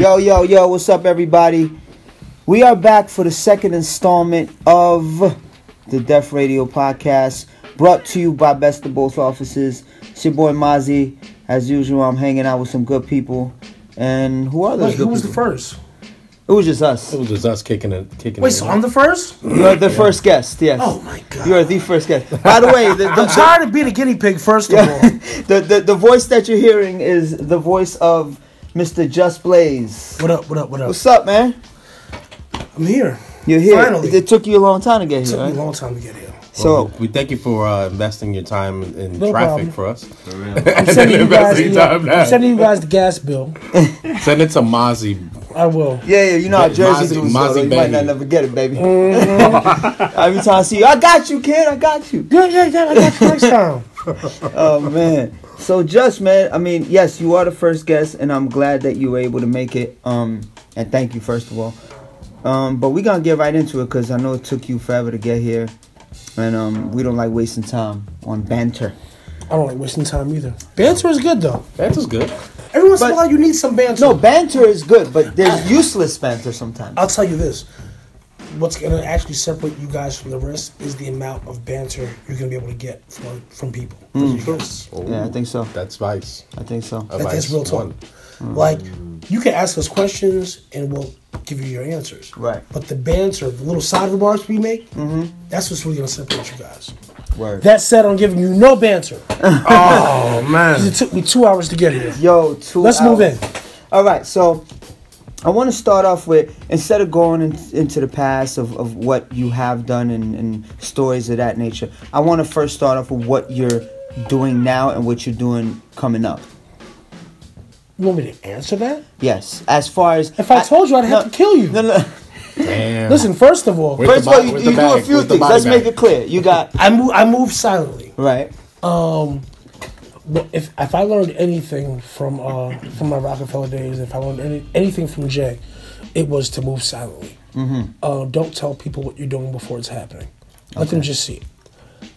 Yo, yo, yo, what's up, everybody? We are back for the second installment of the Def Radio Podcast, brought to you by Best of Both Offices. It's your boy Mazzi. As usual, I'm hanging out with some good people. And who are those Wait, who was the first? It was just us. It was just us kicking it, kicking Wait, it. so I'm the first? You're the first guest, yes. Oh my god. You are the first guest. By the way, the, the, I'm tired of being a guinea pig, first of all. the, the, the voice that you're hearing is the voice of Mr. Just Blaze. What up, what up, what up? What's up, man? I'm here. You're here. Finally. It took you a long time to get It here, took me a long time to get here. So, we thank you for uh, investing your time in No traffic problem. for us. I'm sending you guys Investing the. I'm sending you guys the gas bill. Send it to Mazzi. I will. yeah, yeah, you know how Ma- Jersey Mazzi- dudes Mazzi go, though. You might not never get it, baby. Mm-hmm. Every time I see you, I got you, kid, I got you. Yeah, yeah, yeah. I got you next time. Oh, man. So, just, man, I mean, yes, you are the first guest, and I'm glad that you were able to make it. Um, And thank you, first of all. Um, but we're going to get right into it because I know it took you forever to get here. And um, we don't like wasting time on banter. I don't like wasting time either. Banter is good though. That is good. Every once in But- a while, you need some banter. No, banter is good, but there's useless banter sometimes. I'll tell you this. What's gonna actually separate you guys from the rest is the amount of banter you're gonna be able to get from from people. Mm. You guys- Yeah, I think so. That's vice. I think so. That- that's real talk. one. Like, you can ask us questions and we'll give you your answers. Right. But the banter, the little side remarks we make, that's what's really gonna separate you guys. Word. That said, I'm giving you no banter. Oh man. It took me two hours to get here. Yo, 2 Let's move in. All right, so I want to start off with instead of going in, into the past of, of what you have done and, and stories of that nature, I want to first start off with what you're doing now and what you're doing coming up. You want me to answer that? Yes, as far as If I told you, I'd have to kill you. No, no. Damn. Listen, first of all, First of all, you, you the do a few things. Let's bag. make it clear. You got I move. I move silently. right. Um, but if if I learned anything from uh from my Roc-A-Fella days, if I learned any, anything from Jay, it was to move silently. Mm-hmm. Uh, don't tell people what you're doing before it's happening. Let them just see it.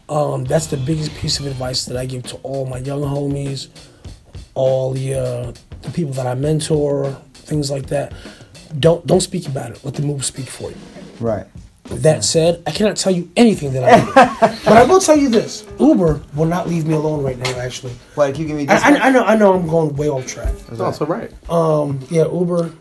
Um, that's the biggest piece of advice that I give to all my young homies, all the uh, the people that I mentor, things like that. Don't don't speak about it. Let the move speak for you. Right. That said, I cannot tell you anything that I do. but I will tell you this: Uber will not leave me alone right now. Actually, Like, You give me I, this. I, I know, I know, I'm going way off track. That's also right. Um, yeah, Uber.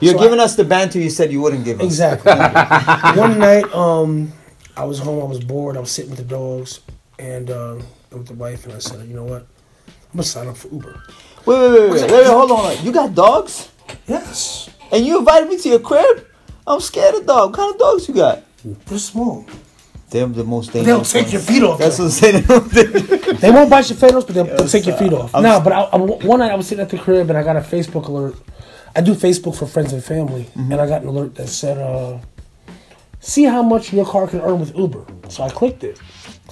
You're so giving us the banter you said you wouldn't give us. Exactly. One night, um, I was home. I was bored. I was sitting with the dogs and uh, with the wife, and I said, "You know what? I'm gonna sign up for Uber." Wait, wait, wait, wait, wait, wait, hold on. hold on. You got dogs? Yes, And you invited me to your crib? I'm scared of dogs. What kind of dogs you got? they're small. They're the most dangerous. They'll take ones. your feet off. That's though. what I'm saying. They won't bite your face, but they'll, they'll take your feet off. No, but I, I- one night I was sitting at the crib and I got a Facebook alert. I do Facebook for friends and family, Mm-hmm. and I got an alert that said, uh, "See how much your car can earn with Uber." So I clicked it.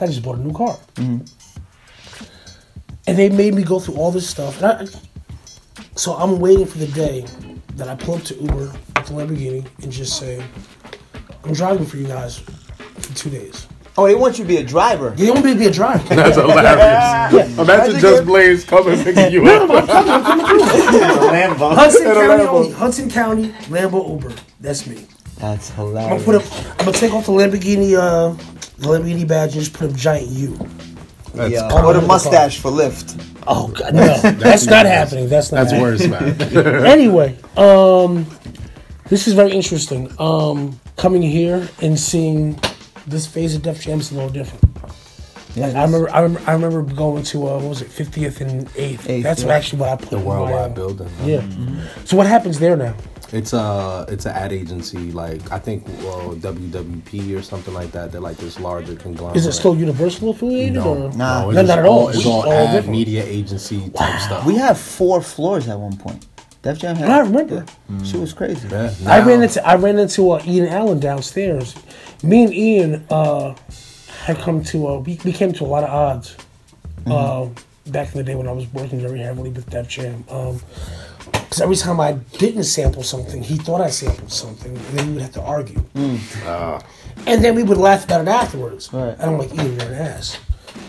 I just bought a new car, Mm-hmm. and they made me go through all this stuff. And I, so I'm waiting for the day that I pull up to Uber with the Lamborghini and just say, "I'm driving for you guys for two days." oh, they want you to be a driver. They want me to be a driver. That's hilarious. yeah. Imagine Imagine just if- Blaze coming picking you up. Hudson And a County, Lambo. only. Hudson County, Lambo Uber. That's me. That's I'm hilarious. gonna put up. I'm gonna take off the Lamborghini, uh, the Lamborghini badge and just put a giant U. That's, yeah, all or the mustache for Lyft. Oh God, no, that's not happening. That's not. that's happening. worse, man. Anyway, um, this is very interesting. Um, coming here and seeing this phase of Def Jam is a little different. Yeah, I remember, I remember, I remember going to uh, what was it, 50th and 8th. Eighth, That's yeah. actually what I put. the in my, worldwide uh, building. Yeah. So what happens there now? It's a it's an ad agency like I think well WWP or something like that. They're like this larger conglomerate. Is it still Universal affiliated no, or Nah. no, No, it's not at all. all. It's We- all all ad different. media agency type stuff. We had four floors at one point. Def Jam had. I remember. Yeah. She was crazy. Yeah, I ran into I ran into uh, Ian Allen downstairs. Me and Ian uh, had come to uh, we, we came to a lot of odds uh, back in the day when I was working very heavily with Def Jam. Because every time I didn't sample something, he thought I sampled something, and then we would have to argue. And then we would laugh about it afterwards. Right. And I'm like, Ian, you're an ass.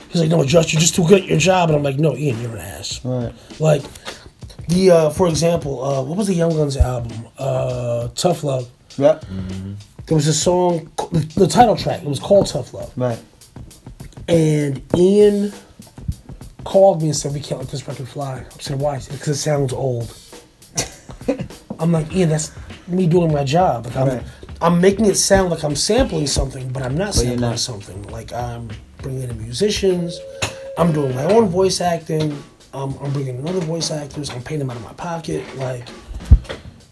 He's like, no, Just, you're just too good at your job. And I'm like, no, Ian, you're an ass. Right. Like, The uh, for example, uh, what was the Young Gunz album? Uh, Tough Luv. Yep. There was a song, the, the title track. It was called Tough Luv. Right. And Ian called me and said, "We can't let this record fly." I said, "Why?" Because it sounds old. I'm like, Ian, that's me doing my job. Like I'm, Right. I'm making it sound like I'm sampling something, but I'm not But sampling not. something. Like I'm bringing in musicians. I'm doing my own voice acting. Um, I'm bringing in other voice actors. I'm paying them out of my pocket. Like,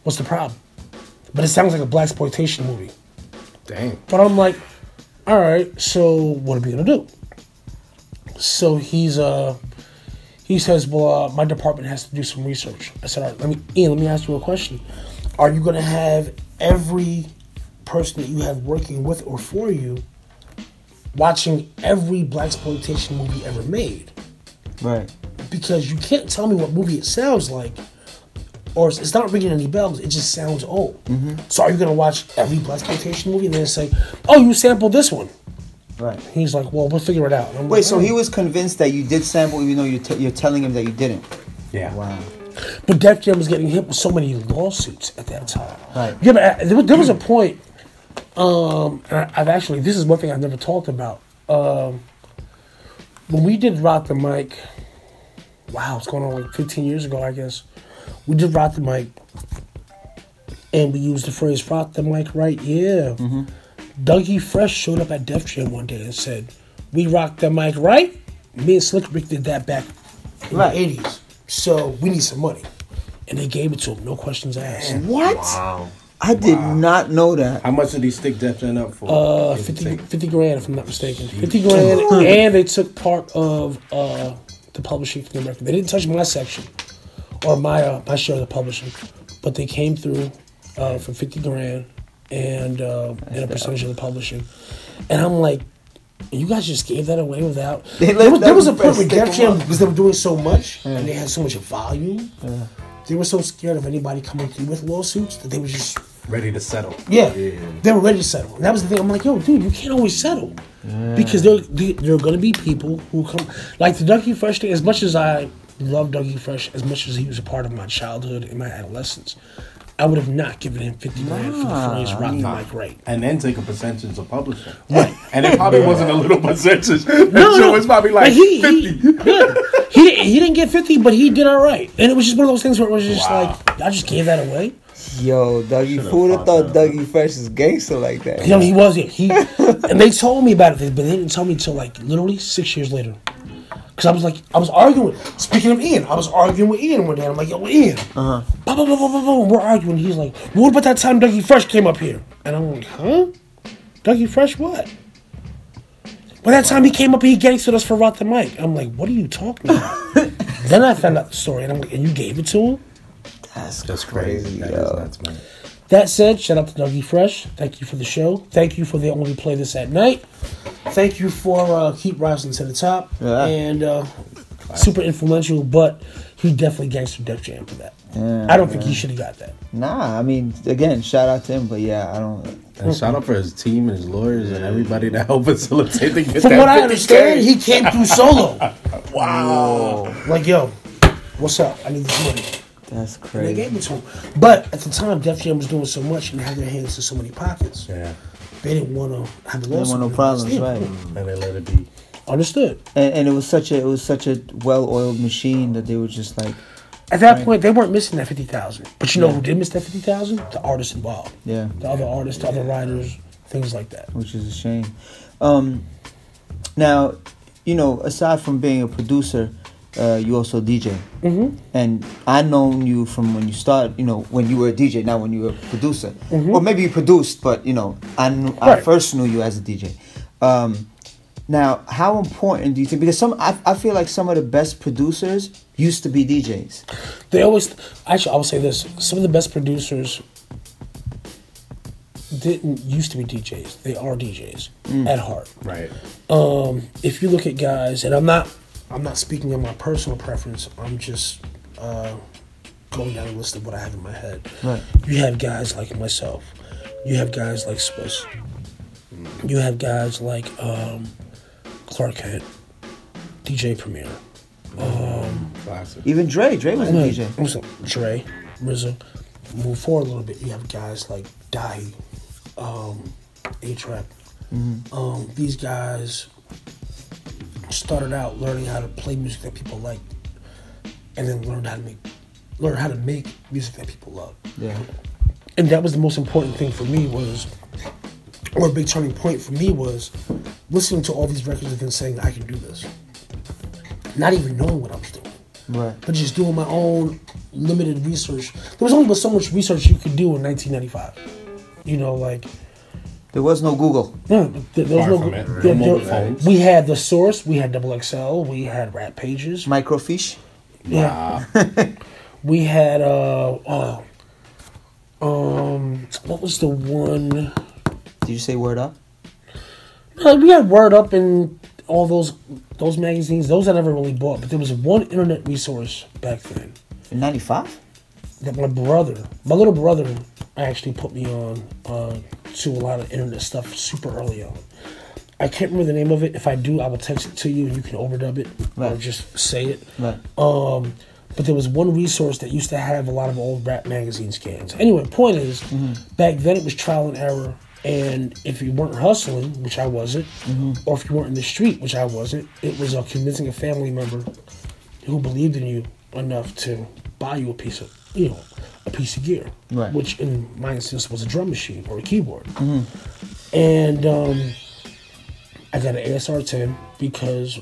what's the problem? But it sounds like a blaxploitation movie. Dang. But I'm like, all right, so what are we gonna do? So he's uh he says, well, uh, my department has to do some research. I said, all right, let me Ian, let me ask you a question. Are you gonna have every person that you have working with or for you watching every blaxploitation movie ever made? Right. Because you can't tell me what movie it sounds like. Or it's- it's not ringing any bells. It just sounds old. So are you gonna watch every blaxploitation movie and then say, "Oh, you sampled this one"? Right. He's like, "Well, we'll figure it out." I'm Wait, like, so "Oh." he was convinced that you did sample, even though you're, t- you're telling him that you didn't. Yeah. Wow. But Def Jam was getting hit with so many lawsuits at that time. Right. Yeah, but uh, there, was- there was a point. Um, and I, I've actually this is one thing I've never talked about. Um, when we did Rock the Mic, wow, it's going on like 15 years ago, I guess. We did Rock the Mic, and we used the phrase "Rock the Mic," right? Yeah. Dougie Fresh showed up at Def Jam one day and said, "We rocked the mic, right?" Me and Slick Rick did that back in Right. the '80s. So we need some money, and they gave it to him, no questions asked. What? Wow. I did not know that. How much did he stick Def Jam up for? Uh, Give 50, 50 grand, if I'm not mistaken. 50 grand, and they took part of uh, the publishing for the record. They didn't touch my section or my uh, my share of the publishing, but they came through uh, for 50 grand and uh, and a percentage of the publishing. And I'm like, you guys just gave that away without. They There was, there was a Dougie point Fresh with stick Jam because they were doing so much and they had so much volume. They were so scared of anybody coming through with lawsuits that they were just Ready to settle. yeah, they were ready to settle. And that was the thing. I'm like, yo, dude, you can't always settle because there there are going to be people who come like the Dougie Fresh thing. As much as I love Dougie Fresh, as much as he was a part of my childhood and my adolescence, I would have not given him fifty grand for the Nah, phrase "rock the mean- mic right." And then take a percentage of publishing. Right. And it probably wasn't a little percentage. No, so no, it's probably like he, 50. He, yeah, he, didn't- he didn't get fifty, but he did all right. And it was just one of those things where it was just Wow. like, I just gave that away. Yo, Dougie, Should've who would have thought thought that. Dougie Fresh is gangster like that? You know, he was it. He and they told me about it, but they didn't tell me until like literally six years later. Cause I was like, I was arguing. Speaking of Ian, I was arguing with Ian one day. I'm like, yo, Ian. Uh-huh. Blah, blah, blah, blah, blah, blah. We're arguing. He's like, what about that time Dougie Fresh came up here? And I'm like, huh? Dougie Fresh what? Well, that time he came up, he gangstered us for Rock the Mic. I'm like, what are you talking about? then I found out the story, and I'm like, and you gave it to him? That's, That's crazy. That is yo. nuts, man. That said, shout out to Dougie Fresh. Thank you for the show. Thank you for the only play this at night. Thank you for uh, keep rising to the top. Yeah. And uh, super influential, but he definitely gangster Def Jam for that. Yeah, I don't think he should have got that. Nah, I mean, again, shout out to him, but yeah, I don't. And shout out for his team and his lawyers and everybody that helped facilitate to get From that what I 50K. understand, he came through solo. Wow. Like, yo, what's up? I need this money. That's And they gave it to him. But at the time, Def Jam was doing so much and had their hands in so many pockets. Yeah. They didn't want to have a They lawsuit. want no problems, Yeah. right? And they let it be. Understood. And, and it was such a it was such a well-oiled machine that they were just like, At that Right. point, they weren't missing that fifty thousand. But you know Yeah. who did miss that fifty thousand? The artists involved, yeah, the other artists, the other writers, things like that. which is a shame. Um, now, you know, aside from being a producer, uh, you also DJ. Mm-hmm. And I known you from when you started, you know, when you were a DJ, not when you were a producer. Or maybe you produced, but you know, I knew, I first knew you as a DJ. Um, now, how important do you think? Because some, I, I feel like some of the best producers used to be DJs. They always, actually, I will say this: some of the best producers didn't used to be DJs. They are DJs at heart. Right. Um, if you look at guys, and I'm not, I'm not speaking on my personal preference. I'm just uh, going down a list of what I have in my head. Right. You have guys like myself. You have guys like Swizz. You have guys like um, Clark Kent, DJ Premier. Um, Classic. Even Dre, Dre was a Yeah, DJ. what's up, Dre, RZA. Move forward a little bit. You have guys like Dahi, um, A Trap. Um, these guys started out learning how to play music that people liked, and then learned how to make learn how to make music that people love. Yeah. And that was the most important thing for me was, or a big turning point for me was, listening to all these records and then saying I can do this. Not even knowing what I was doing Right. but just doing my own limited research. There was only but so much research you could do in 1995. You know, like There was no Google. yeah, there, there was Far no. from there- No there- mobile phones. we had the source. We had Double XL. We had Rap Pages. Microfiche. Yeah, we had uh, uh um what was the one? Did you say word up? Uh, we had Word Up and all those those magazines. Those I never really bought, but there was one internet resource back then. In '95. That my brother, my little brother, actually put me on uh, to a lot of internet stuff super early on. I can't remember the name of it. If I do, I will text it to you and you can overdub it or just say it. Right. Um, but there was one resource that used to have a lot of old rap magazine scans. Anyway, point is, back then it was trial and error. And if you weren't hustling, which I wasn't, or if you weren't in the street, which I wasn't, it was uh, convincing a family member who believed in you enough to buy you a piece of, you know, a piece of gear, Right. which in my instance was a drum machine or a keyboard. And um, I got an ASR 10 because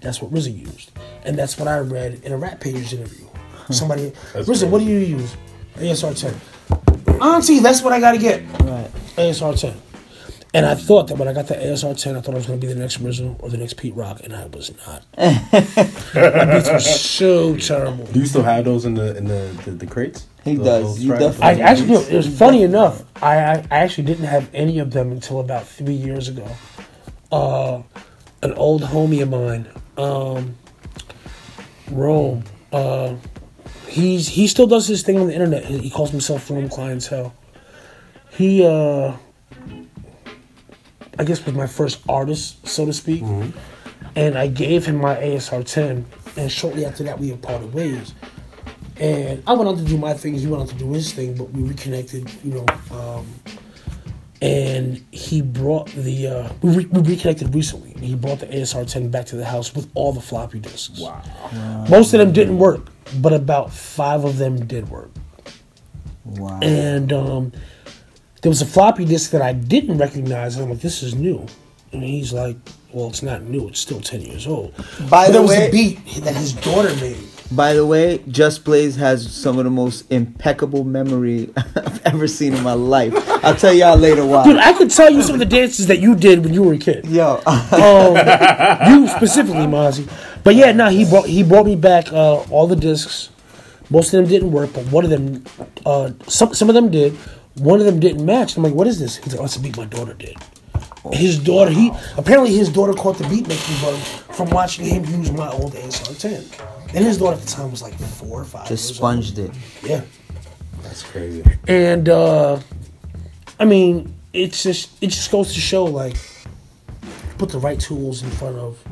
that's what RZA used, and that's what I read in a Rap Pages interview. Somebody, RZA, crazy. what do you use? ASR 10. Auntie, that's what I gotta get. Right. ASR 10. And I thought that when I got the ASR 10, I thought I was going to be the next RZA or the next Pete Rock, and I was not. My beats were so terrible. Do you still have those in the in the the, the crates? He Those- does. those You tracks? I definitely- actually do. It was funny enough. I, I I actually didn't have any of them until about three years ago. Uh, an old homie of mine, um, Rome. Uh, he's he still does his thing on the internet. He, he calls himself Rome Clientele. He, uh, I guess, was my first artist, so to speak. And I gave him my ASR 10, and shortly after that, we had parted ways. And I went on to do my things, He went on to do his thing, but we reconnected, you know. Um, and he brought the uh, we, re- we reconnected recently. And he brought the ASR 10 back to the house with all the floppy disks. Wow. Most of them didn't work, but about five of them did work. Wow. And um, there was a floppy disk that I didn't recognize. And I'm like, this is new. And he's like, well, it's not new. It's still 10 years old. By But the there was way- a beat that his daughter made. By the way, Just Blaze has some of the most impeccable memory I've ever seen in my life. I'll tell y'all later why. Dude, I could tell you some of the dances that you did when you were a kid. Yo, Um, you specifically, Mazzi. But yeah, no, he brought he brought me back uh, all the discs. Most of them didn't work, but one of them, uh, some some of them did. One of them didn't match. I'm like, what is this? He's like, oh, it's a beat my daughter did. His daughter, he apparently his daughter caught the beat making bug from watching him use my old ASR 10. And his daughter at the time was like four or five. just years sponged it. Yeah. That's crazy. And uh I mean, it's just it just goes to show like put the right tools in front of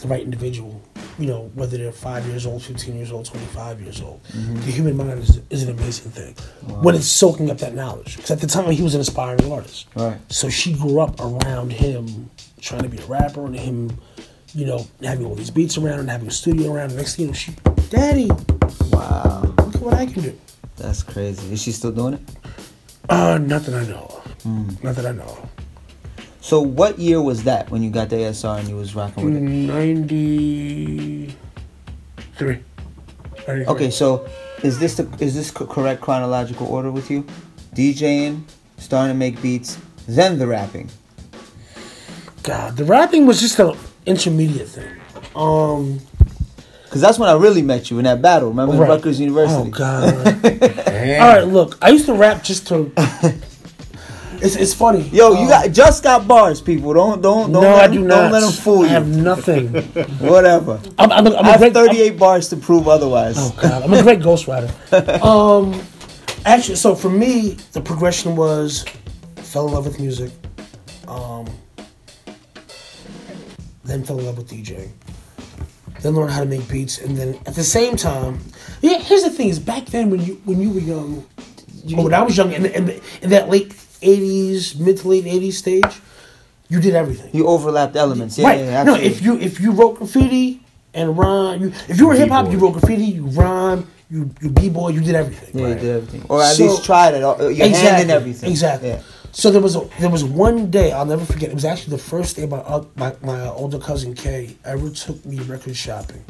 the right individual. You know, whether they're five years old, fifteen years old, twenty five years old. The human mind is, is an amazing thing when it's soaking up that knowledge. Because at the time he was an aspiring artist, Right. so she grew up around him trying to be a rapper and him, you know, having all these beats around and having a studio around. And next thing you know, she, Daddy, Wow, look at what I can do. that's crazy. Is she still doing it? Uh, not that I know of. Not that I know. So, what year was that when you got the ASR and you was rocking with it? 93. 93. Okay, so is this the is this correct chronological order with you? DJing, starting to make beats, then the rapping. God, the rapping was just an intermediate thing. Um, Cause that's when I really met you in that battle. Remember right. Rutgers University? Oh God. All right, look, I used to rap just to. It's, it's funny. Yo, you Um, got just got bars, people. Don't don't don't no, let I 'em- do not. don't let them fool you. I have nothing. Whatever. I'm, I'm, a, I'm I a have great. 38 bars to prove otherwise. Oh God, I'm a great ghostwriter. Um, actually, so for me, the progression was fell in love with music, um, then fell in love with DJing, then learned how to make beats, and then at the same time, yeah. Here's the thing: is back then when you when you were young, or when I was young, in, in, in that late '80s, mid to late '80s stage, you did everything. You overlapped elements. Yeah, right? yeah, no, if you if you wrote graffiti and rhyme, you if you were hip hop, you wrote graffiti, you rhyme, you you b boy, you did everything. yeah, you did everything, or at So- least tried it. all- Your hand in everything. Exactly. Yeah. So there was a, there was one day I'll never forget. It was actually the first day my uh, my my older cousin Kay ever took me record shopping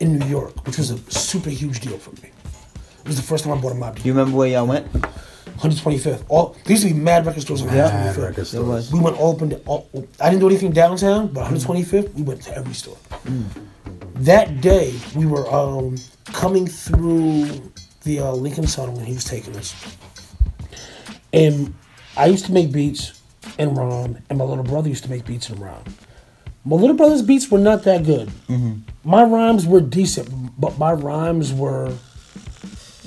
in New York, which was a super huge deal for me. It was the first time I bought a mob. Do You remember where y'all went? 125th. All there used to be mad record stores on Mad 125th. record stores. was. We went all up and all, I didn't do anything downtown, but 125th, we went to every store. That day, we were um, coming through the uh, Lincoln Tunnel when he was taking us. And I used to make beats and rhyme, and my little brother used to make beats and rhyme. My little brother's beats were not that good. My rhymes were decent, but my rhymes were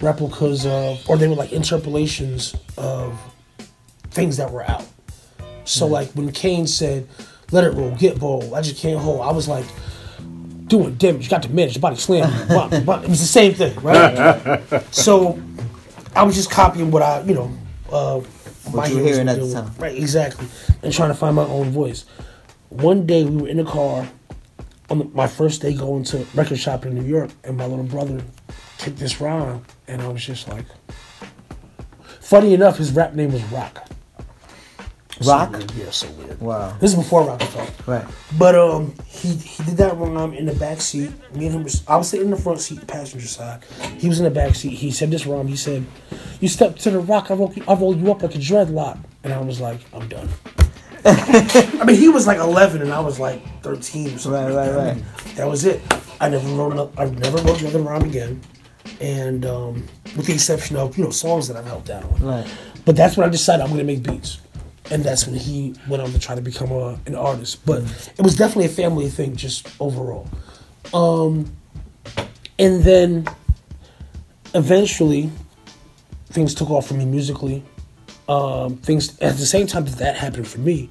replicas of, or they were like interpolations of things that were out. So like when Kane said, "Let it roll, get bold," I just can't hold. I was like doing damage. You got to manage your body slam. Blah, blah. It was the same thing, right? so I was just copying what I, you know, uh, my you were hearing at the time. right? Exactly, and trying to find my own voice. One day we were in the car on the, my first day going to record shop in New York, and my little brother kicked this rhyme, and I was just like, funny enough, his rap name was Rock. So Rock? weird. yeah, so weird. Wow. This is before Roc-A-Fella. Right. But um, he he did that rhyme in the back seat. Me and him was I was sitting in the front seat, the passenger side. He was in the back seat. He said this rhyme. He said, "You step to the rock, I roll you, I roll you up like a dreadlock." And I was like, "I'm done." I mean, he was like 11 and I was like 13 or something. Right, right, right. that was it. I never wrote. no- I never wrote another rhyme again. And um, with the exception of you know songs that I've helped out on. Right. But that's when I decided I'm going to make beats. And that's when he went on to try to become a, an artist. But it was definitely a family thing, just overall. Um, and then eventually, things took off for me musically. Um, things at the same time that that happened for me,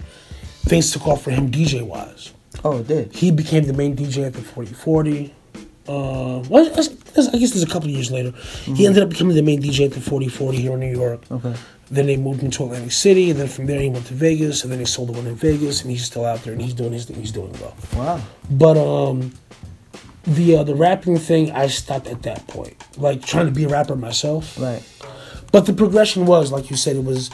things took off for him DJ wise. Oh, it did. He became the main DJ at the 4040. Uh, well, that's- that's- I guess there's a couple of years later. He ended up becoming the main DJ at the 4040 here in New York. Okay. Then they moved him to Atlantic City, and then from there he went to Vegas, and then they sold the one in Vegas, and he's still out there, and he's doing his thing. He's doing well. Wow. But um, the uh, the rapping thing, I stopped at that point, like trying to be a rapper myself. Right. But the progression was, like you said, it was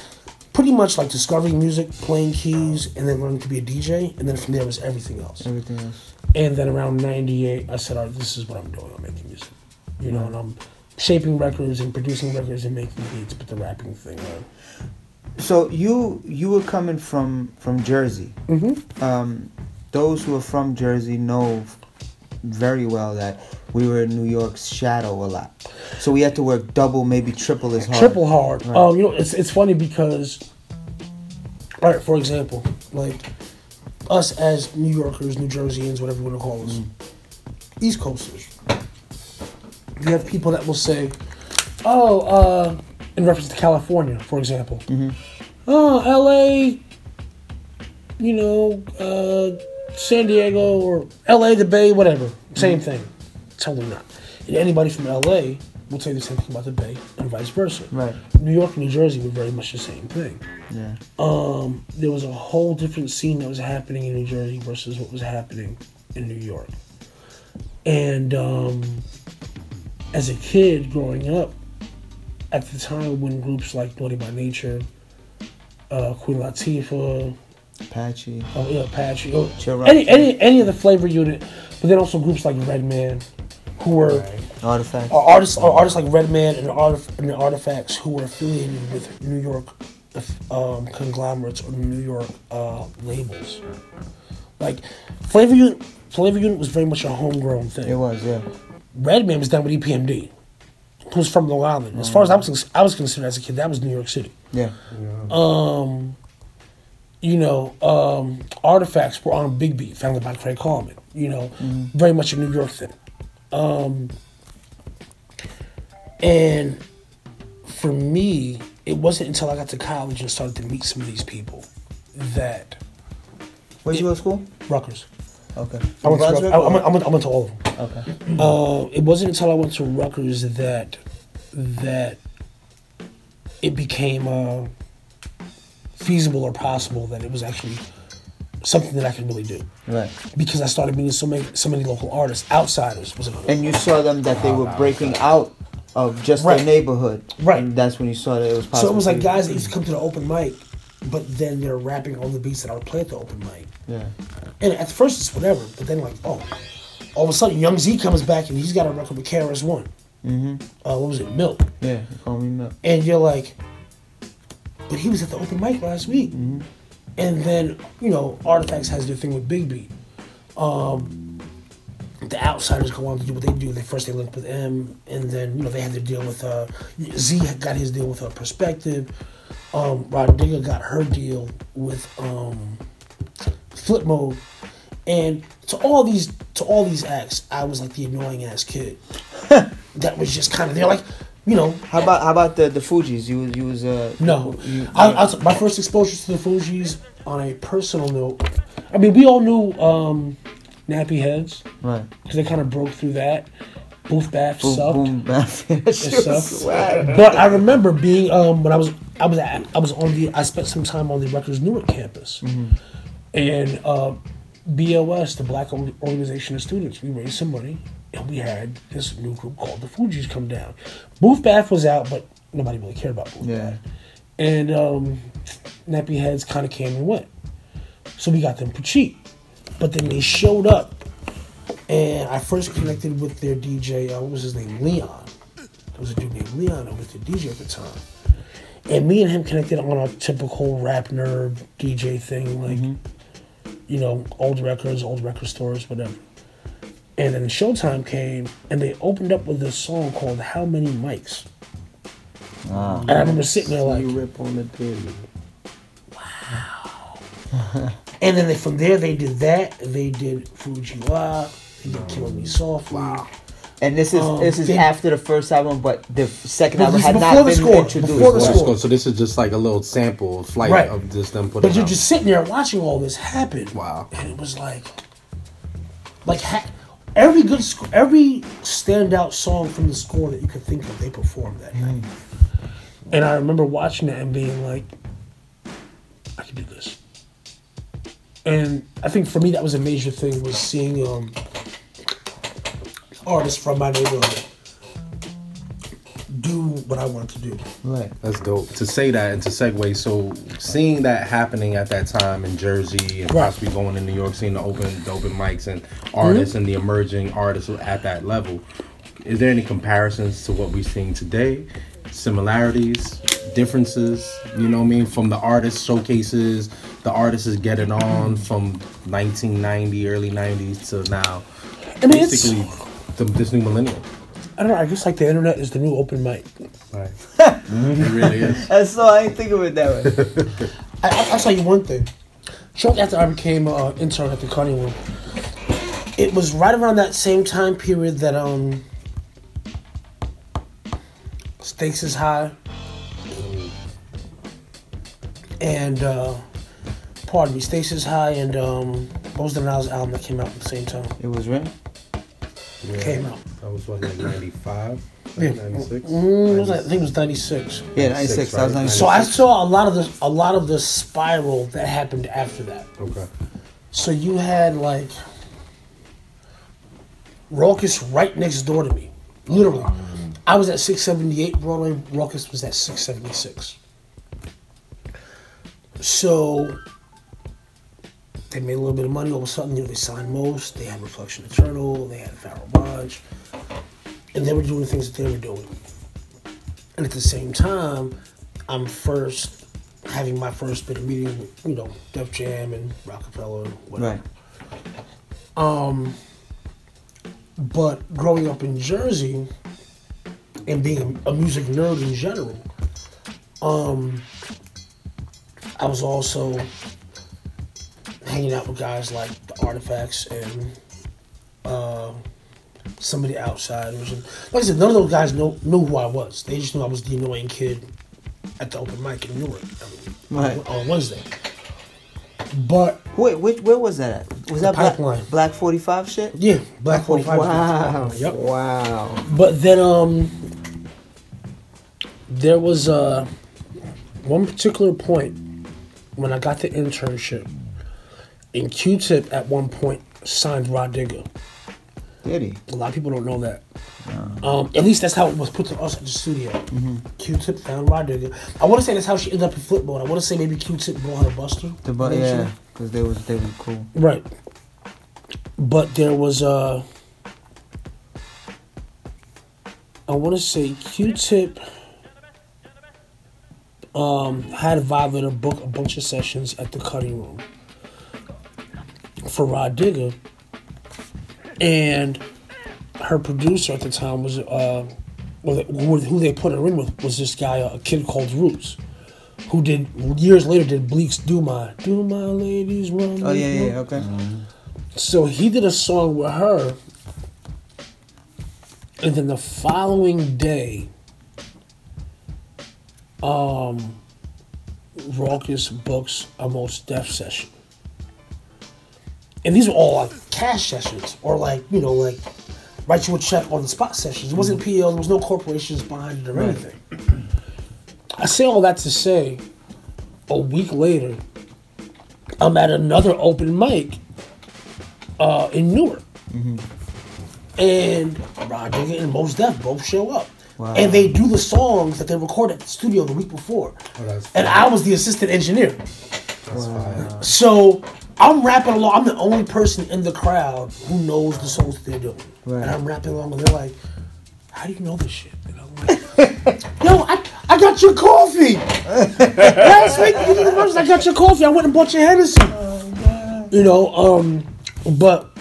pretty much like discovering music, playing keys, and then learning to be a DJ, and then from there was everything else. Everything else. And then around '98, I said, "All right, this is what I'm doing. I'm making music, you know, and I'm shaping records and producing records and making beats." But the rapping thing, uh, So you you were coming from from Jersey. Mhm. Um, those who are from Jersey know very well that we were in New York's shadow a lot. So we had to work double, maybe triple as hard. triple hard. Right. Um, you know, it's it's funny because, all right, for example, like us as New Yorkers, New Jerseyans, whatever you want to call us, East Coasters. You have people that will say, "Oh, uh, in reference to California, for example, oh, L.A., you know, uh, San Diego or L.A., the Bay, whatever, same thing." Totally not. And anybody from L.A. will tell you the same thing about the Bay, and vice versa. Right. New York and New Jersey were very much the same thing. Yeah. Um, there was a whole different scene that was happening in New Jersey versus what was happening in New York. And um, as a kid growing up, at the time when groups like Naughty by Nature, uh, Queen Latifah, Apache. oh yeah, Apache, oh, Chill any any any of the flavor unit, but then also groups like Redman, who were Artifacts. are artists are artists like Redman and, Artif- and the Artifacts who were affiliated with New York um, conglomerates or New York uh, labels. Like Flavor Unit, Flavor Unit was very much a homegrown thing. It was, yeah. Redman was done with EPMD, who was from Long Island. As far as I was, I was concerned as a kid, that was New York City. Yeah. Um, you know, um, Artifacts were on Big Beat, founded by Craig Kallman. You know, very much a New York thing. Um, and for me, it wasn't until I got to college and started to meet some of these people that Where'd you go to school? Rutgers. Okay. I went, to, I, I, went, I went to all of them. Okay. Uh, it wasn't until I went to Rutgers that that it became uh, feasible or possible that it was actually something that I could really do Right. because I started meeting so many so many local artists. Outsidaz was another. And you saw them that they were breaking out of just Right. their neighborhood. Right. And that's when you saw that it was possible. So it was like guys that used to come to the open mic, but then they're rapping on the beats that I would play at the open mic. Yeah. And at first it's whatever, but then like, oh, all of a sudden Young Z comes back and he's got a record with KRS One. Mm-hmm. Uh, what was it, Milk? Yeah. Call me Milk. And you're like, but he was at the open mic last week. Mm-hmm. And then you know, Artifacts has their thing with Big Beat. Um, the Outsidaz go on to do what they do. They first they linked with M, and then you know they had their deal with uh, Z had got his deal with uh, Perspective. Um, got her deal with um, Flip Mode, and to all these to all these acts, I was like the annoying ass kid that was just kind of there, like you know. How about how about the the Fugees? You was you was uh No, You, I, I, my first exposure to the Fugees on a personal note. I mean, we all knew um, Nappy Heads right. because they kind of broke through that. Booth Bath Boom sucked. boom shit It sucked. But I remember being um, when I was I was at, I was on the I spent some time on the Rutgers Newark campus, and uh, BOS, the Black Organization of Students, we raised some money, and we had this new group called the Fugees come down. Booth Bath was out, but nobody really cared about Booth Yeah. Bath. And um, Nappy Heads kind of came and went. So we got them for cheap. But then they showed up, and I first connected with their DJ, uh, what was his name? Leon. There was a dude named Leon who was the DJ at the time. And me and him connected on a typical rap nerd DJ thing, like, you know, old records, old record stores, whatever. And then Showtime came, and they opened up with this song called How Many Mics? Ah. And I remember sitting there like, you rip on the titty. And then they, from there they did that. They did Fu-Gee-La. They did Killing Me Softly. Wow. And this is Um, this is they- after the first album, but the second album had is not been score, introduced. before the right? score. So this is just like a little sample, a flight Right. of just them putting. But you're out. just sitting there watching all this happen. Wow. And it was like, like ha- every good, sc- every standout song from the score that you could think of, they performed that night. And I remember watching it and being like, I could do this. And I think for me that was a major thing was seeing um, artists from my neighborhood do what I wanted to do. Right. That's dope. To say that and to segue, so seeing that happening at that time in Jersey and Right. possibly going to New York, seeing the open the open mics and artists mm-hmm. and the emerging artists at that level, is there any comparisons to what we're seeing today? Similarities, differences, you know what I mean, from the artist showcases, the artists is getting on from 1990, early 90s to now. I mean, Basically, the, this new millennium. I don't know. I guess like the internet is the new open mic. Right. it really is. That's so I ain't think of it that way. I, I, I'll tell you one thing. Shortly after I became an uh, intern at the Cutting Room, it was right around that same time period that um, Stakes is High and uh, pardon me, Stakes is High and um, what was the Nas album that came out at the same time? It was Rim. Came out. That was what, like 95? Yeah. 96? Mm, it was, I think it was ninety six. Yeah, 96. That was right? 96. So I saw a lot of the a lot of the spiral that happened after that. Okay. So you had like Rawkus right next door to me. Literally. I was at 678 Broadway, Rawkus was at 676. So they made a little bit of money. All of a sudden, you know, they signed Mos, they had Reflection Eternal, they had Pharaoh Lodge, and they were doing the things that they were doing. And at the same time, I'm first having my first bit of meeting with, you know, Def Jam and Roc-A-Fella and whatever. Right. Um, But growing up in Jersey and being a music nerd in general, um, I was also hanging out with guys like the Artifacts and uh, some of the Outsidaz. And like I said, none of those guys know, knew who I was. They just knew I was the annoying kid at the open mic in Newark I mean, Right. on, Wednesday. But Wait, which where was that at? Was that Black, Pipeline. Black 45 shit? yeah, Black Forty Five. Wow. Yep. Wow. But then um there was uh one particular point when I got the internship and Q Tip at one point signed Rah Digga. Did he? A lot of people don't know that. Um, at least that's how it was put to us at the studio. Q Tip found Rah Digga. I want to say that's how she ended up in Flipmode. I want to say maybe Q Tip brought her Busta. The bu- yeah, because they was they were cool. Right. But there was uh I want to say Q-Tip um had Violator book a bunch of sessions at the cutting room for Rah Digga. And her producer at the time was uh who, who they put her in with was this guy a kid called Roots who did years later did Bleek's Do My Do My Ladies Run Oh With yeah, yeah, okay. So he did a song with her, and then the following day, um, Rawkus books a Mos Def session, and these were all like cash sessions or like you know like write you a check on the spot sessions. It wasn't PL. There was no corporations behind it or anything. I say all that to say, a week later, I'm at another open mic uh, in Newark. And Rah Digga and Mos Def both show up. Wow. And they do the songs that they recorded at the studio the week before. Oh, and I was the assistant engineer. That's fire. So I'm rapping along. I'm the only person in the crowd who knows the songs that they're doing. Right. And I'm rapping along, and they're like, "How do you know this shit?" And I'm like, "Yo, I, I got your coffee last week. You did the verse, I got your coffee. I went and bought your Hennessy." You know, um, but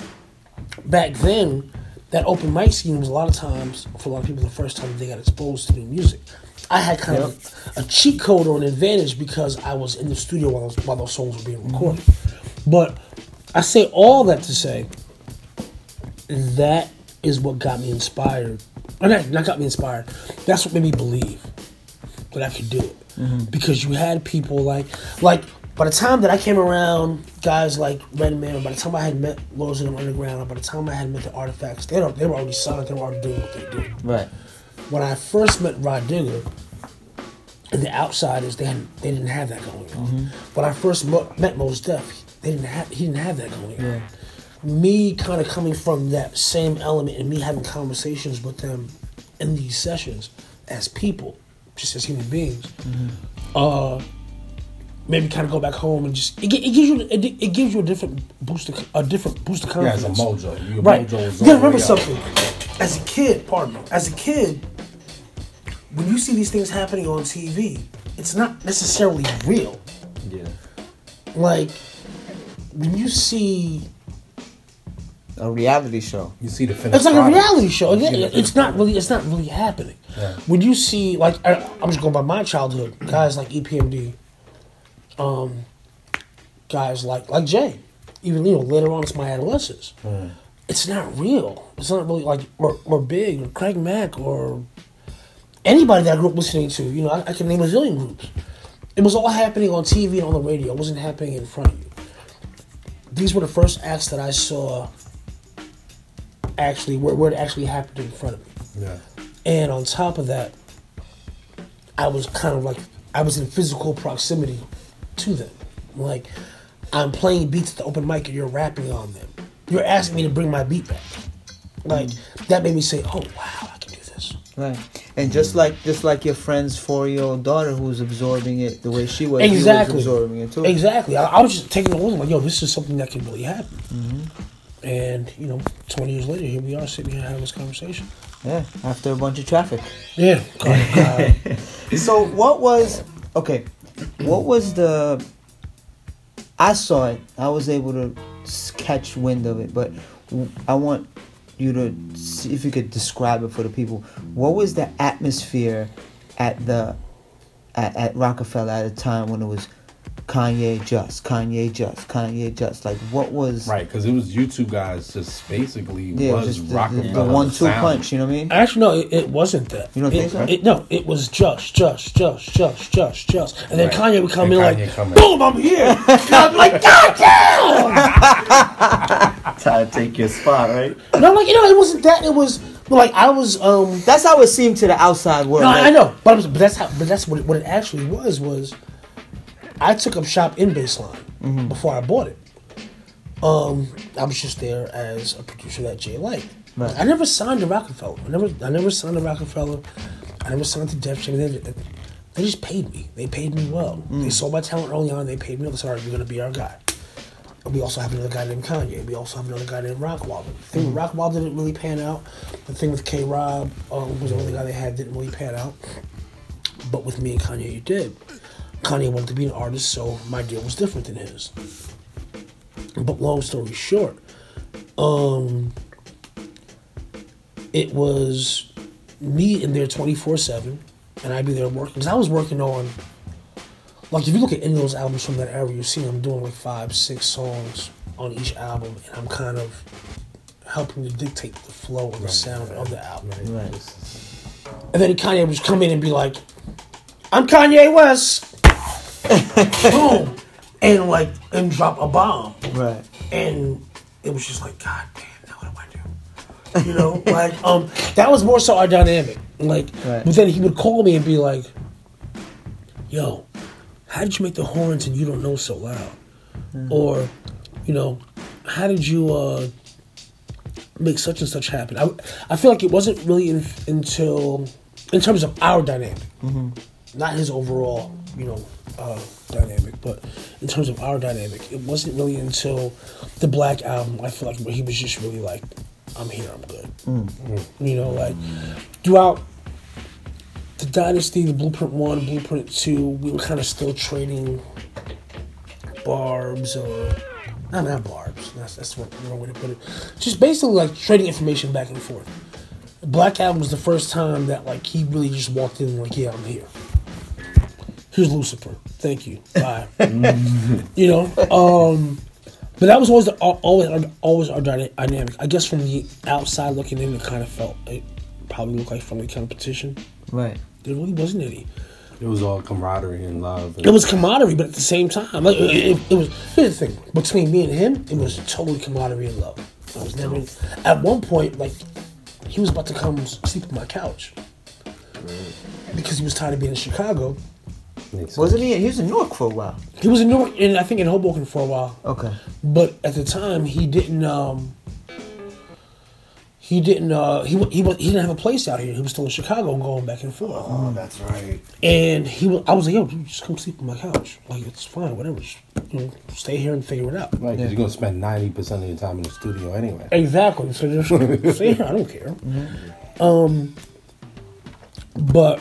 back then, that open mic scene was a lot of times for a lot of people the first time they got exposed to new music. I had kind of a cheat code or an advantage because I was in the studio while those, while those songs were being recorded. But I say all that to say that is what got me inspired. Or not, not got me inspired. That's what made me believe that I could do it. Mm-hmm. Because you had people like, like by the time that I came around, guys like Redman, by the time I had met Lords of the Underground, by the time I had met the Artifacts, they were, they were already signed, they were already doing what they do. Right. When I first met Rah Digga, and the Outsidaz, they hadn't, they didn't have that going on. Mm-hmm. When I first met Mos Def, they didn't have, he didn't have that going on me kind of coming from that same element and me having conversations with them in these sessions as people, just as human beings, uh, maybe kind of go back home and just it, it gives you it, it gives you a different boost of, a different boost of confidence. Yeah, it's a mojo. Your Right. mojo You gotta remember way up. something. As a kid, pardon me. As a kid, when you see these things happening on TV, it's not necessarily real. Yeah. Like when you see A reality show. You see the finished It's like a reality show. You It- it's not product. really. It's not really happening. Yeah. When you see, like, I, I'm just going by my childhood. Guys like EPMD, um, guys like like Jay, even you know later on it's my adolescence. It's not real. It's not really like or, or Big or Craig Mack or anybody that I grew up listening to. You know, I, I can name a zillion groups. It was all happening on TV and on the radio. It wasn't happening in front of you. These were the first acts that I saw actually where, where it actually happened in front of me. Yeah. And on top of that, I was kind of like I was in physical proximity to them. Like I'm playing beats at the open mic and you're rapping on them. You're asking me to bring my beat back. Like that made me say, "Oh wow, I can do this." Right. And just mm. like just like your friend's four year old daughter who's absorbing it the way she was, Exactly. was absorbing it too. Exactly. I, I was just taking it along like, "Yo, this is something that can really happen." Mm-hmm. And you know, 20 years later, here we are sitting here having this conversation. Yeah. After a bunch of traffic. Yeah. God, God. So what was okay? What was the? I saw it. I was able to catch wind of it, but I want you to see if you could describe it for the people. What was the atmosphere at the at, at Roc-A-Fella at a time when it was Kanye just, Kanye just, Kanye just. Like, what was Right, because it was you two guys just basically Yeah, was just the, the, the one-two punch. You know what I mean? Actually, no, it, it wasn't that. You don't it, think so? It, no, it was just, just, just, just, just, just, and then Right. Kanye would come And in Kanye like, come in. "Boom, I'm here." and I'm like, "God damn!" Try to take your spot, right? No, like you know, it wasn't that. It was like I was. um That's how it seemed to the outside world. No, like- I know, but, was, but that's how. But that's what it, what it actually was. Was I took up shop in Baseline Mm-hmm. before I bought it. Um, I was just there as a producer that Jay liked. Right. I never signed to Roc-A-Fella. I never, I never signed to Roc-A-Fella. I never signed to Def Jam. They, they just paid me. They paid me well. Mm. They saw my talent early on. They paid me. They said, "All right, you're gonna be our guy." And we also have another guy named Kanye. We also have another guy named Rockwilder. The thing with Rockwilder didn't really pan out. The thing with K Rob, um, was the only guy they had, didn't really pan out. But with me and Kanye, you did. Kanye wanted to be an artist, so my deal was different than his. But long story short, um, it was me in there 24 7, and I'd be there working. Because I was working on, like, if you look at any of those albums from that era, you see I'm doing like five, six songs on each album, and I'm kind of helping to dictate the flow and the sound of the album. Right. And then Kanye would just come in and be like, I'm Kanye West. Boom. And like, and drop a bomb. Right. And it was just like, God damn, now what do I do? You know, like, um, that was more so our dynamic. Like, Right. but then he would call me and be like, yo, how did you make the horns and you don't know so loud? Or, you know, how did you, uh, make such and such happen. I, I feel like it wasn't really in, until, in terms of our dynamic, not his overall, you know, uh, dynamic, but in terms of our dynamic, it wasn't really until the Black album. I feel like where he was just really like, I'm here, I'm good. You know, like throughout the Dynasty, the Blueprint One, Blueprint Two, we were kind of still trading barbs or not not barbs. That's that's what the wrong way to put it. Just basically like trading information back and forth. Black Album was the first time that like he really just walked in and like, yeah, I'm here. Here's Lucifer. Thank you. Bye. you know, um, but that was always the, always always our dynamic. I guess from the outside looking in, it kind of felt it probably looked like friendly competition. Right. There really wasn't any. It was all camaraderie and love. And It was camaraderie, but at the same time, like it, it, it was. Here's the thing: between me and him, it was totally camaraderie and love. I was never. At one point, like he was about to come sleep on my couch because he was tired of being in Chicago. Wasn't he? He was in Newark for a while. He was in Newark, and I think in Hoboken for a while. Okay. But at the time, he didn't. Um, he didn't. Uh, he he he didn't have a place out here. He was still in Chicago, going back and forth. Oh, that's right. And he, was, I was like, "Yo, dude, just come sleep on my couch. Like it's fine, whatever. Just, you know, stay here and figure it out." Right, because you're gonna spend ninety percent of your time in the studio anyway. Exactly. So just stay here. I don't care. Um, but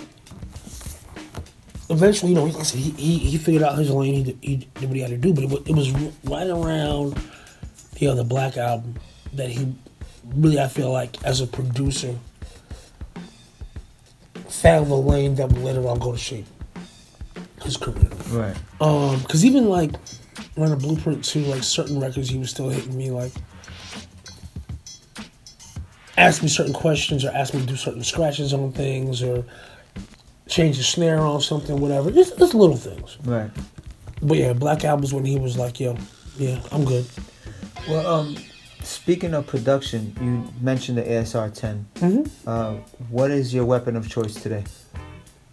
eventually, you know, like I said, he, he, he figured out his lane. He did, he did what he had to do. But it, wa- it was right around the other Black album that he really, I feel like, as a producer, found the lane that would later on go to shape his career. Right. Um, because even like on a Blueprint Two like certain records, he was still hitting me like ask me certain questions or ask me to do certain scratches on things or change the snare on something, whatever. Just, just little things. Right. But yeah, Black Album was when he was like, "Yo, yeah, I'm good." Well, um, speaking of production, you mentioned the ASR 10. Mm-hmm. Uh, what is your weapon of choice today?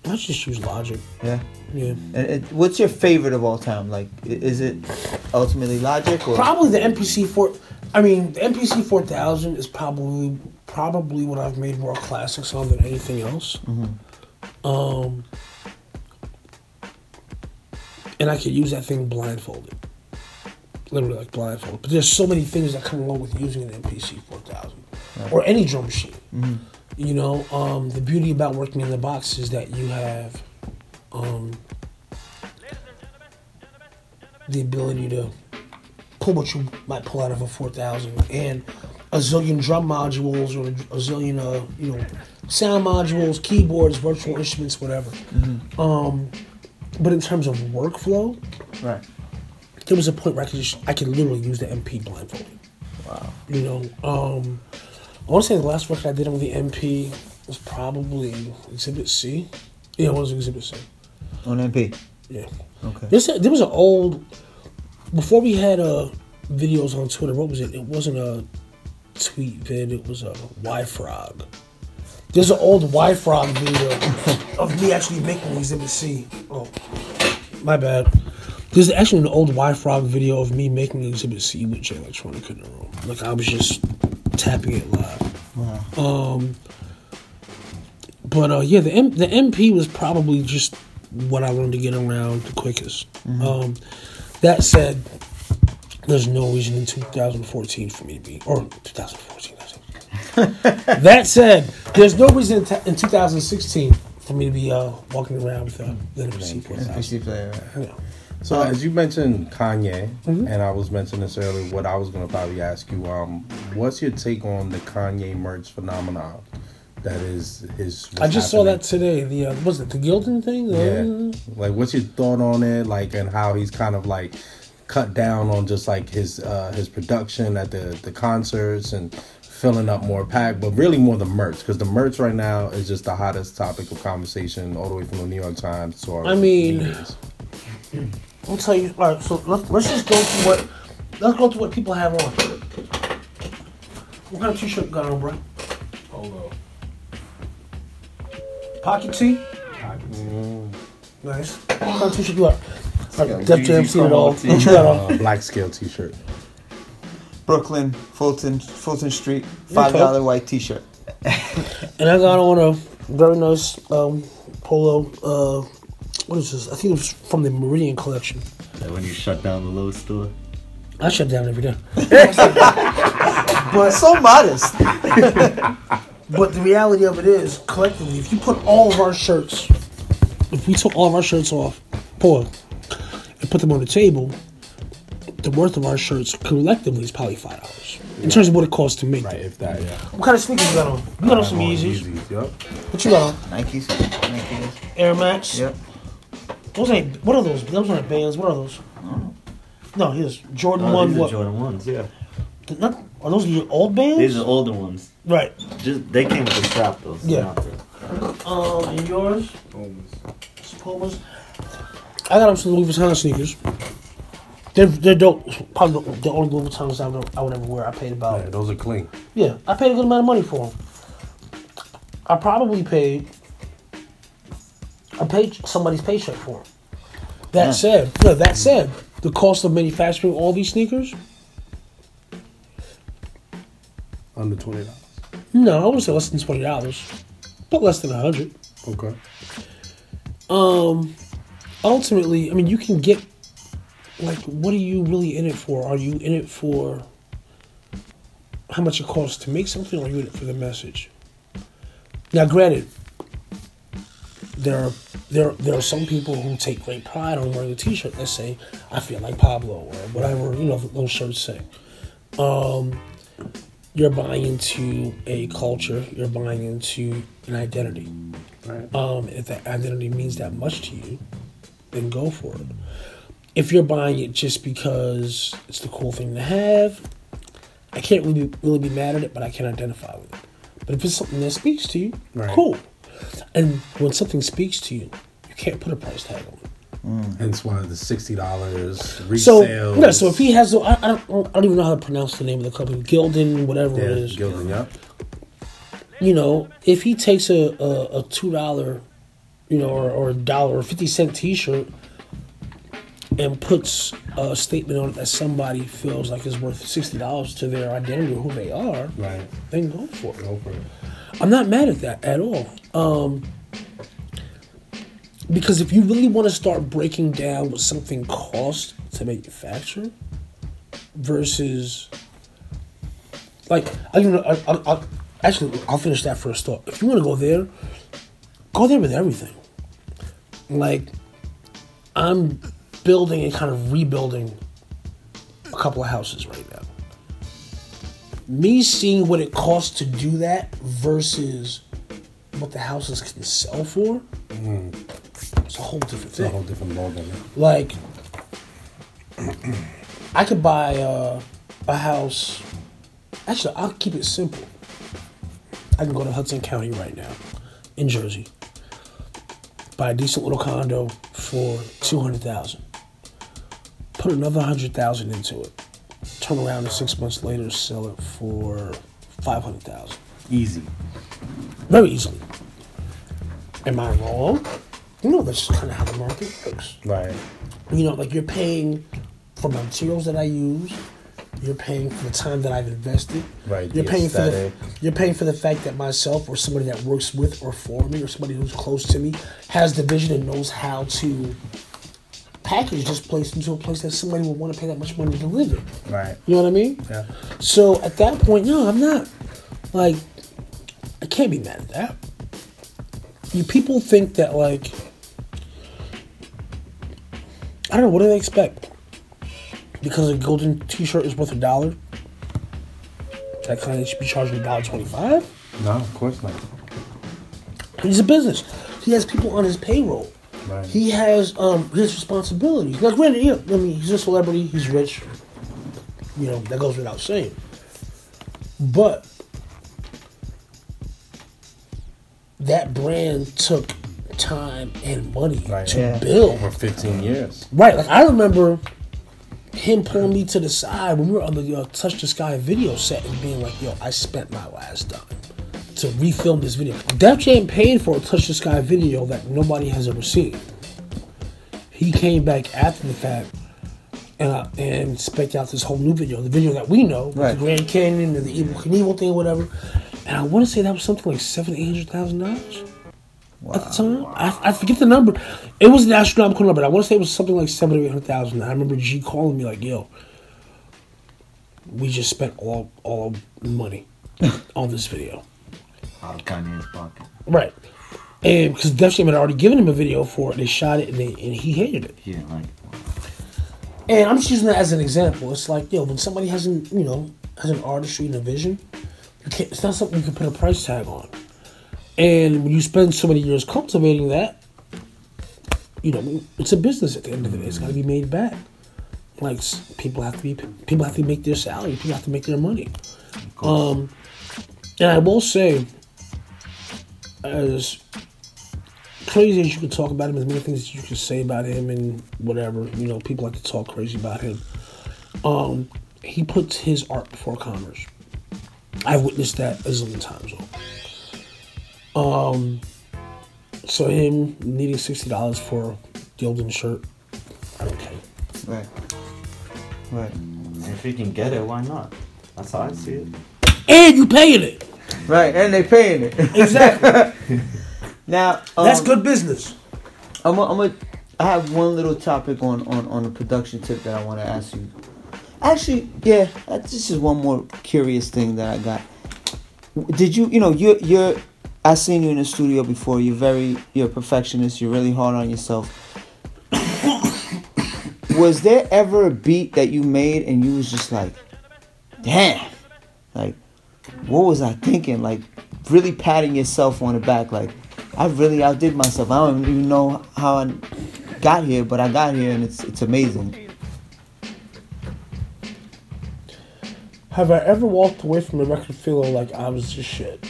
I just use Logic. Yeah. Yeah, And it, what's your favorite of all time? Like, is it ultimately Logic or? probably the MPC four. I mean, the MPC four thousand is probably probably what I've made more classics on than anything else. Um, and I could use that thing blindfolded, literally like blindfolded. But there's so many things that come along with using an MPC four thousand or any drum machine. You know, um, the beauty about working in the box is that you have um, the ability to pull what you might pull out of a 4000 and a zillion drum modules or a zillion uh, you know sound modules keyboards virtual instruments whatever um, But in terms of workflow, Right. There was a point where I could just I could literally use the MP blindfolded. Wow. You know, um, I want to say the last record I did on the MP was probably Exhibit C. Yeah, it was Exhibit C. On MP. Yeah. Okay. A, there was an old before we had uh videos on Twitter. What was it? It wasn't a TwitVid. It was a yfrog. There's an old yfrog video of me actually making Exhibit C. Oh, my bad. There's actually an old yfrog video of me making Exhibit C with Jay Electronica in the room. Like I was just tapping it live. Um, but uh, yeah, the M- the MP was probably just what I wanted to get around the quickest. Um, that said, there's no reason in 2014 for me to be or 2014. I think. that said, there's no reason in, t- in 2016 for me to be uh, walking around with a Linux C port. MPC player. Yeah. So as you mentioned Kanye, Mm-hmm. and I was mentioning this earlier, what I was gonna probably ask you, um, what's your take on the Kanye merch phenomenon? That is his. I just saw that today. The uh, was it the Gildan thing? Yeah. Uh, Like, what's your thought on it? Like, and how he's kind of like cut down on just like his uh his production at the the concerts and filling up more pack, but really more the merch because the merch right now is just the hottest topic of conversation all the way from the New York Times to our I mean-. I'll tell you. All right, so let's, let's just go through what let's go through what people have on. What kind of t-shirt you got on, bro? Polo. Pocket tee. Nice. What kind of t-shirt you got? All right, got Def Jam seen it all. tee. What you got on? uh, black scale T-shirt. Brooklyn, Fulton, Fulton Street, five dollar white T-shirt. And I got on a very nice um, polo. Uh, what is this? I think it was from the Meridian collection. Like when you shut down the Lowe's store. I shut down every day. But so modest. But the reality of it is, collectively, if you put all of our shirts, if we took all of our shirts off, pull it, and put them on the table, the worth of our shirts collectively is probably five dollars in terms of what it costs to make Right, them. if that, yeah. What kind of sneakers you got on? You got on some Yeezys. Yeezys, Yup. What you got on? Nikes. Nikes. Air Max. Yep. Those ain't. What are those? Those aren't bands. What are those? No, here's Jordan Oh, One. these are What? Jordan ones, yeah. Not, are those your old bands? These are older ones. right. Just they came with the strap though. so Yeah. not the- Um, and yours? It's Pumas. I got them some Louis Vuitton sneakers. They're, they're dope. Probably the, the only Louis Vuittons I would, I would ever wear. I paid about Yeah, those are clean. yeah. I paid a good amount of money for them. I probably paid. I paid somebody's paycheck for them. That Yeah. said, no. That said, the cost of manufacturing all these sneakers. Under twenty dollars. No, I would say less than twenty dollars, but less than a hundred. Okay. Um, ultimately, I mean, you can get like, what are you really in it for? Are you in it for how much it costs to make something, or are you in it for the message? Now, granted, there are there there are some people who take great pride on wearing a T-shirt that say "I feel like Pablo" or whatever you know those shirts say. Um, you're buying into a culture. You're buying into an identity. Right. Um, if that identity means that much to you, then go for it. If you're buying it just because it's the cool thing to have, I can't really really be mad at it, but I can identify with it. But if it's something that speaks to you, Right. cool. And when something speaks to you, you can't put a price tag on it. Mm. Hence why the sixty dollars So resale. yeah, so if he has, I, I don't, I don't even know how to pronounce the name of the company, Gildan, whatever yeah, it is. Gildan, yep. you know, if he takes a, a, a two dollar, you know, or, or a dollar or fifty cent T shirt and puts a statement on it that somebody feels like is worth sixty dollars to their identity or who they are, Right. then go for it. Go for it. I'm not mad at that at all. Um, because if you really want to start breaking down what something costs to manufacture versus, like, I I, I, I, actually, I'll finish that first thought. If you want to go there, go there with everything. Like, I'm building and kind of rebuilding a couple of houses right now me seeing what it costs to do that versus what the houses can sell for, it's it's a whole different It's a thing. whole different ballgame. Like, I could buy uh, a house. Actually, I'll keep it simple. I can go to Hudson County right now, in Jersey, buy a decent little condo for two hundred thousand. Put another hundred thousand into it. Turn around and six months later sell it for five hundred thousand. Easy. Very easily. Am I wrong? You know that's kind of how the market works Right. you know, like you're paying for my materials that I use. You're paying for the time that I've invested. Right, You're paying for the you're paying for the fact that myself or somebody that works with or for me or somebody who's close to me has the vision and knows how to package this place into a place that somebody would want to pay that much money to live in. Right. You know what I mean? Yeah. So at that point, no, I'm not. Like, I can't be mad at that. You people think that like, I don't know. What do they expect? Because a golden T-shirt is worth a dollar, that kind of should be charging a dollar twenty-five. No, of course not. He's a business. He has people on his payroll. Right. He has um his responsibilities. Now, granted, yeah, I mean, he's a celebrity. He's rich. You know that goes without saying. But that brand took time and money Right. to Yeah. build. Over 15 years. Right, like I remember him pulling me to the side when we were on the uh, Touch the Sky video set and being like, "Yo, I spent my last dime to refilm this video." Def Jam paid for a Touch the Sky video that nobody has ever seen. He came back after the fact and uh, and spec out this whole new video, the video that we know, with Right. the Grand Canyon and the Evel Knievel thing, or whatever. And I want to say that was something like seven, eight hundred thousand dollars at the time. I, I forget the number. It was an astronomical number. But I want to say it was something like seven or eight hundred thousand. I remember G calling me like, "Yo, we just spent all all money on this video." Out of Kanye's pocket. Right. And because Def Jam had already given him a video for it, they shot it and, they, and he hated it. He didn't like it. And I'm just using that as an example. It's like, yo, when somebody has an, you know, has an artistry and a vision, you can't, it's not something you can put a price tag on. And when you spend so many years cultivating that, you know, it's a business at the end of the day. It's got to be made back. Like people have to be, people have to make their salary. People have to make their money. Um, and I will say, as crazy as you can talk about him, as many things as you can say about him and whatever, you know, people like to talk crazy about him. Um, he puts his art before commerce. I've witnessed that a zillion times. Um, so him needing sixty dollars for a Gildan shirt, I don't care. Right. Right. If he can get it, why not? That's how I see it. And you paying it. Right, and they paying it. Exactly. now um, That's good business. I'm a, I'm a, I have one little topic on, on, on the production tip that I want to ask you. Actually, yeah, this is one more curious thing that I got. Did you, you know, you're, you're, I seen you in the studio before. You're very, you're a perfectionist. You're really hard on yourself. was there ever a beat that you made and you was just like, damn, like, what was I thinking? Like, really patting yourself on the back, like, I really outdid myself. I don't even know how I got here, but I got here, and it's it's amazing. Have I ever walked away from a record feeling like I was just shit?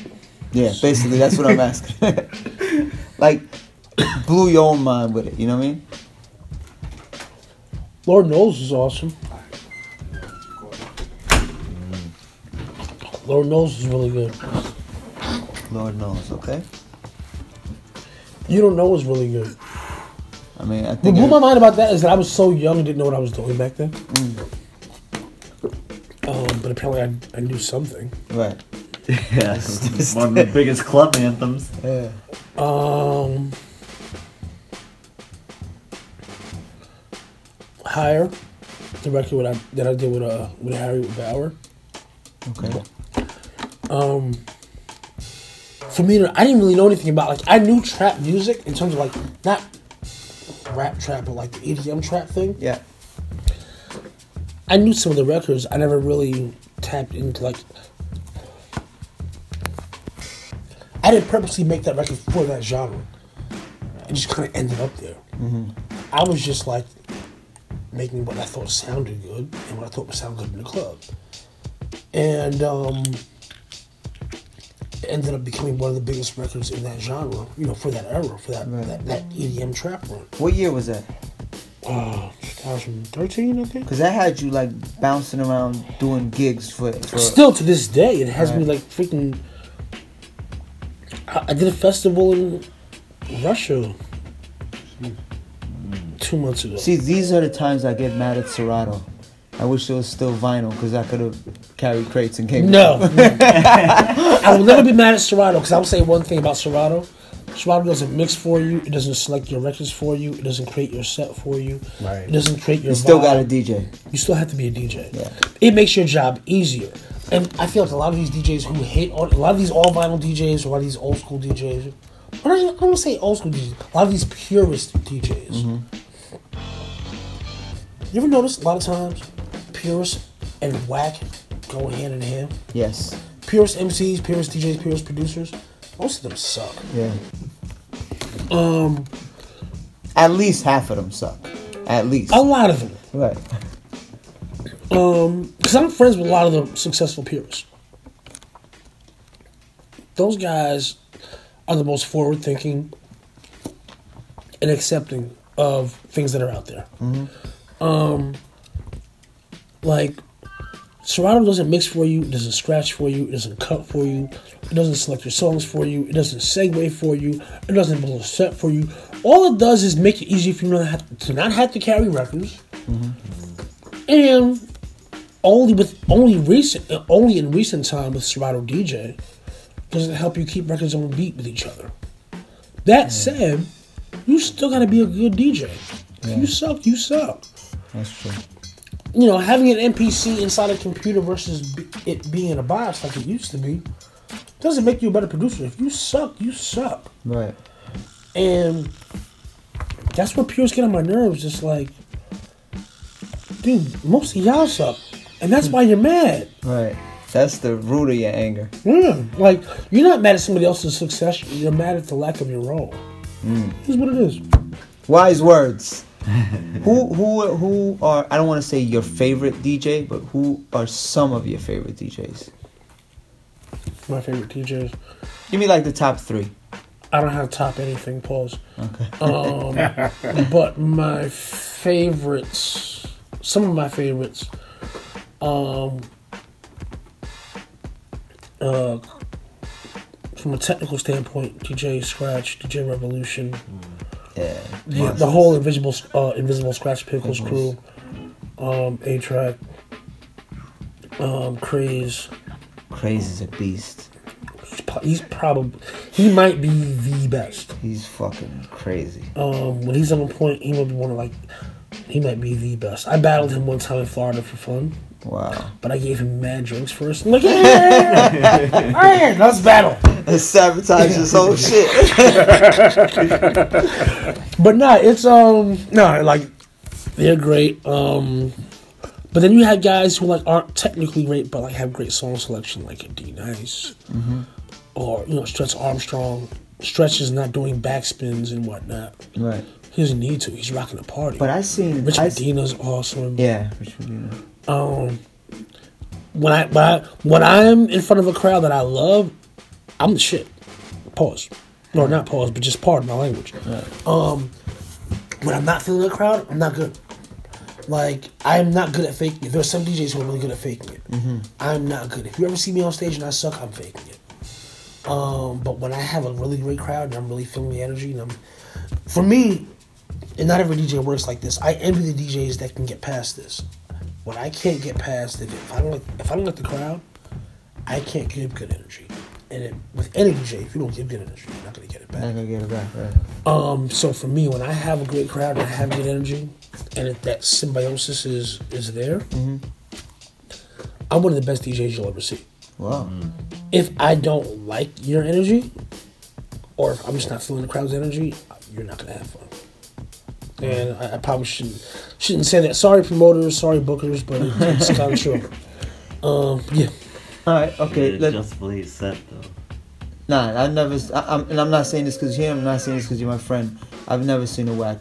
Yeah, basically, that's what I'm asking. like, blew your own mind with it. You know what I mean? Lord knows is awesome. Lord knows is really good. Lord knows. Okay. You don't know is really good. I mean, I What think. blew my mind about that is that I was so young, and didn't know what I was doing back then. Um, but apparently, I, I knew something. right. Yeah, it's one of the biggest club anthems. Yeah. Um, higher, the record what I, that I did with uh with Harry Baauer. Okay. Um, for me, to- I didn't really know anything about like I knew trap music in terms of like not rap trap, but like the EDM trap thing. Yeah. I knew some of the records. I never really tapped into like. I didn't purposely make that record for that genre. it just kind of ended up there. I was just like making what I thought sounded good and what I thought would sound good in the club, and um, it ended up becoming one of the biggest records in that genre. You know, for that era, for that Right. that, that EDM trap run. What year was that? Uh, 2013, I think. Because that had you like bouncing around doing gigs for. for Still to this day, it has me like freaking. I, I did a festival in Russia two months ago. See, these are the times I get mad at Serato. I wish it was still vinyl because I could have carried crates and came. No, I will never be mad at Serato because I will say one thing about Serato. Serato doesn't mix for you. It doesn't select your records for you. It doesn't create your set for you. Right. It doesn't create your. You still vibe. got a DJ. You still have to be a DJ. Yeah. It makes your job easier. And I feel like a lot of these DJs who hate on a lot of these all vinyl DJs, a lot of these old school DJs. I don't, I don't say old school DJs. A lot of these purist DJs. Mm-hmm. You ever notice a lot of times purist and whack go hand in hand? Yes. Purist MCs, purist DJs, purist producers. Most of them suck. Yeah. Um, At least half of them suck. At least. a lot of them. Right. Um, because I'm friends with a lot of the successful purists. Those guys are the most forward thinking and accepting of things that are out there. Um, like Serato doesn't mix for you, it doesn't scratch for you, it doesn't cut for you, it doesn't select your songs for you, it doesn't segue for you, it doesn't build a set for you. All it does is make it easy for you not have to not have to carry records. Mm-hmm. And only with only recent only in recent time with Serato DJ does it help you keep records on beat with each other. That said, you still gotta be a good DJ. If you suck, you suck. That's true. You know, having an MPC inside a computer versus b- it being a box like it used to be doesn't make you a better producer. If you suck, you suck. Right. And that's what purists get on my nerves. Just like, dude, most of y'all suck. And that's why you're mad. Right. That's the root of your anger. Yeah, like you're not mad at somebody else's success. You're mad at the lack of your own. Here's mm. what it is. Wise words. who who who are I don't want to say your favorite DJ, but who are some of your favorite DJs? My favorite DJs. Give me like the top three. I don't have top anything. Pause. Okay. Um, but my favorites, some of my favorites, um, uh, from a technical standpoint, DJ Scratch, DJ Revolution, Yeah. the, the whole Invisible uh, Invisibl Skratch Piklz crew, um, A-Trak, um, Craze. Crazy's a beast. He's He's probably he might be the best. He's fucking crazy. Um, when he's on point, he might be one of like he might be the best. I battled him one time in Florida for fun, Wow. but I gave him mad drinks first. Yeah, yeah, yeah. all right, let's battle. It sabotages his whole shit. But nah, it's um no like they're great. Um, but then you have guys who like aren't technically great, but like have great song selection, like a D-Nice, or you know Stretch Armstrong. Stretch is not doing backspins and whatnot. right. He doesn't need to. He's rocking the party. But I seen Rich I, Medina's awesome. Yeah, Richard Medina. um when I when I when I'm in front of a crowd that I love, I'm the shit. Pause. Or not pause, but just pardon my language. Um when I'm not feeling the crowd, I'm not good. Like I'm not good at faking it. There's some DJs who are really good at faking it. I'm not good. If you ever see me on stage and I suck, I'm faking it. Um, but when I have a really great crowd and I'm really feeling the energy, and I'm, for me, and not every DJ works like this. I envy the DJs that can get past this. What I can't get past, if, if I don't like, if I don't like the crowd, I can't give good energy. And it, with any DJ, if you don't give good energy, you're not gonna get it back. Not gonna get it back, right? Um, so for me, when I have a great crowd and I have good energy, and if that symbiosis is is there, I'm one of the best DJs you'll ever see. Wow. If I don't like your energy, or if I'm just not feeling the crowd's energy, you're not gonna have fun. And I, I probably shouldn't shouldn't say that. Sorry, promoters. Sorry, bookers. But it, it's kind of true. Um, yeah. All right. Okay. Yeah, Let, just play set though. Nah, I've never. I, I'm, and I'm not saying this because you're here. I'm not saying this because you're my friend. I've never seen a whack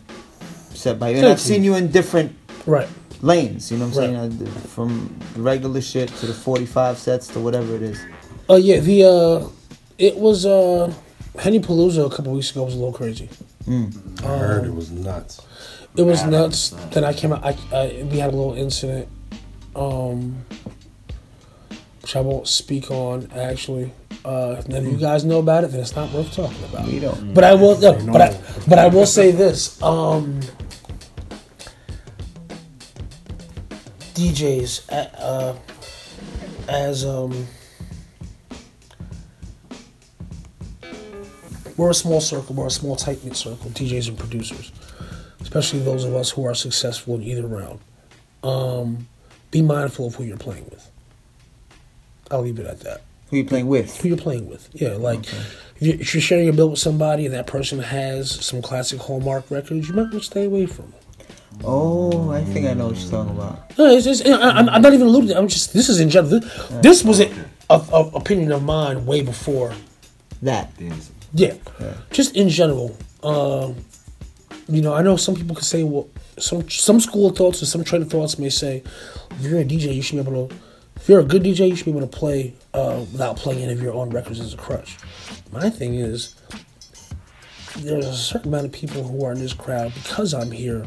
set by you, and I've seen you in different Right. lanes. You know what I'm Right. saying? Uh, From regular shit to the 45 sets to whatever it is. Uh, yeah, the uh, it was uh, Hennypalooza a couple weeks ago was a little crazy. I heard it was nuts. It was nuts. Then I came out. I, I we had a little incident, um, which I won't speak on. Actually, uh, if none of you guys know about it, then it's not worth talking about. We don't. But I will. No, but I, but I will say this. Um, DJs uh, uh, as um, we're a small circle. We're a small tight knit circle. DJs and producers, especially those of us who are successful in either round. Um, be mindful of who you're playing with. I'll leave it at that Who you playing with? who you're playing with. Yeah, like if, you, if you're sharing a bill with somebody and that person has some classic Hallmark records, you might want to stay away from them. Oh, I think I know what you're talking about. No, it's just, I, I'm, I'm not even alluding. To, I'm just. This is in general. This, this was a, a, a opinion of mine way before. That. Yeah, just in general. Um, you know, I know some people could say, well, some some school of thoughts or some train of thoughts may say, if you're a DJ, you should be able to. If you're a good DJ, you should be able to play uh, without playing any of your own records as a crutch. My thing is, there's a certain amount of people who are in this crowd because I'm here,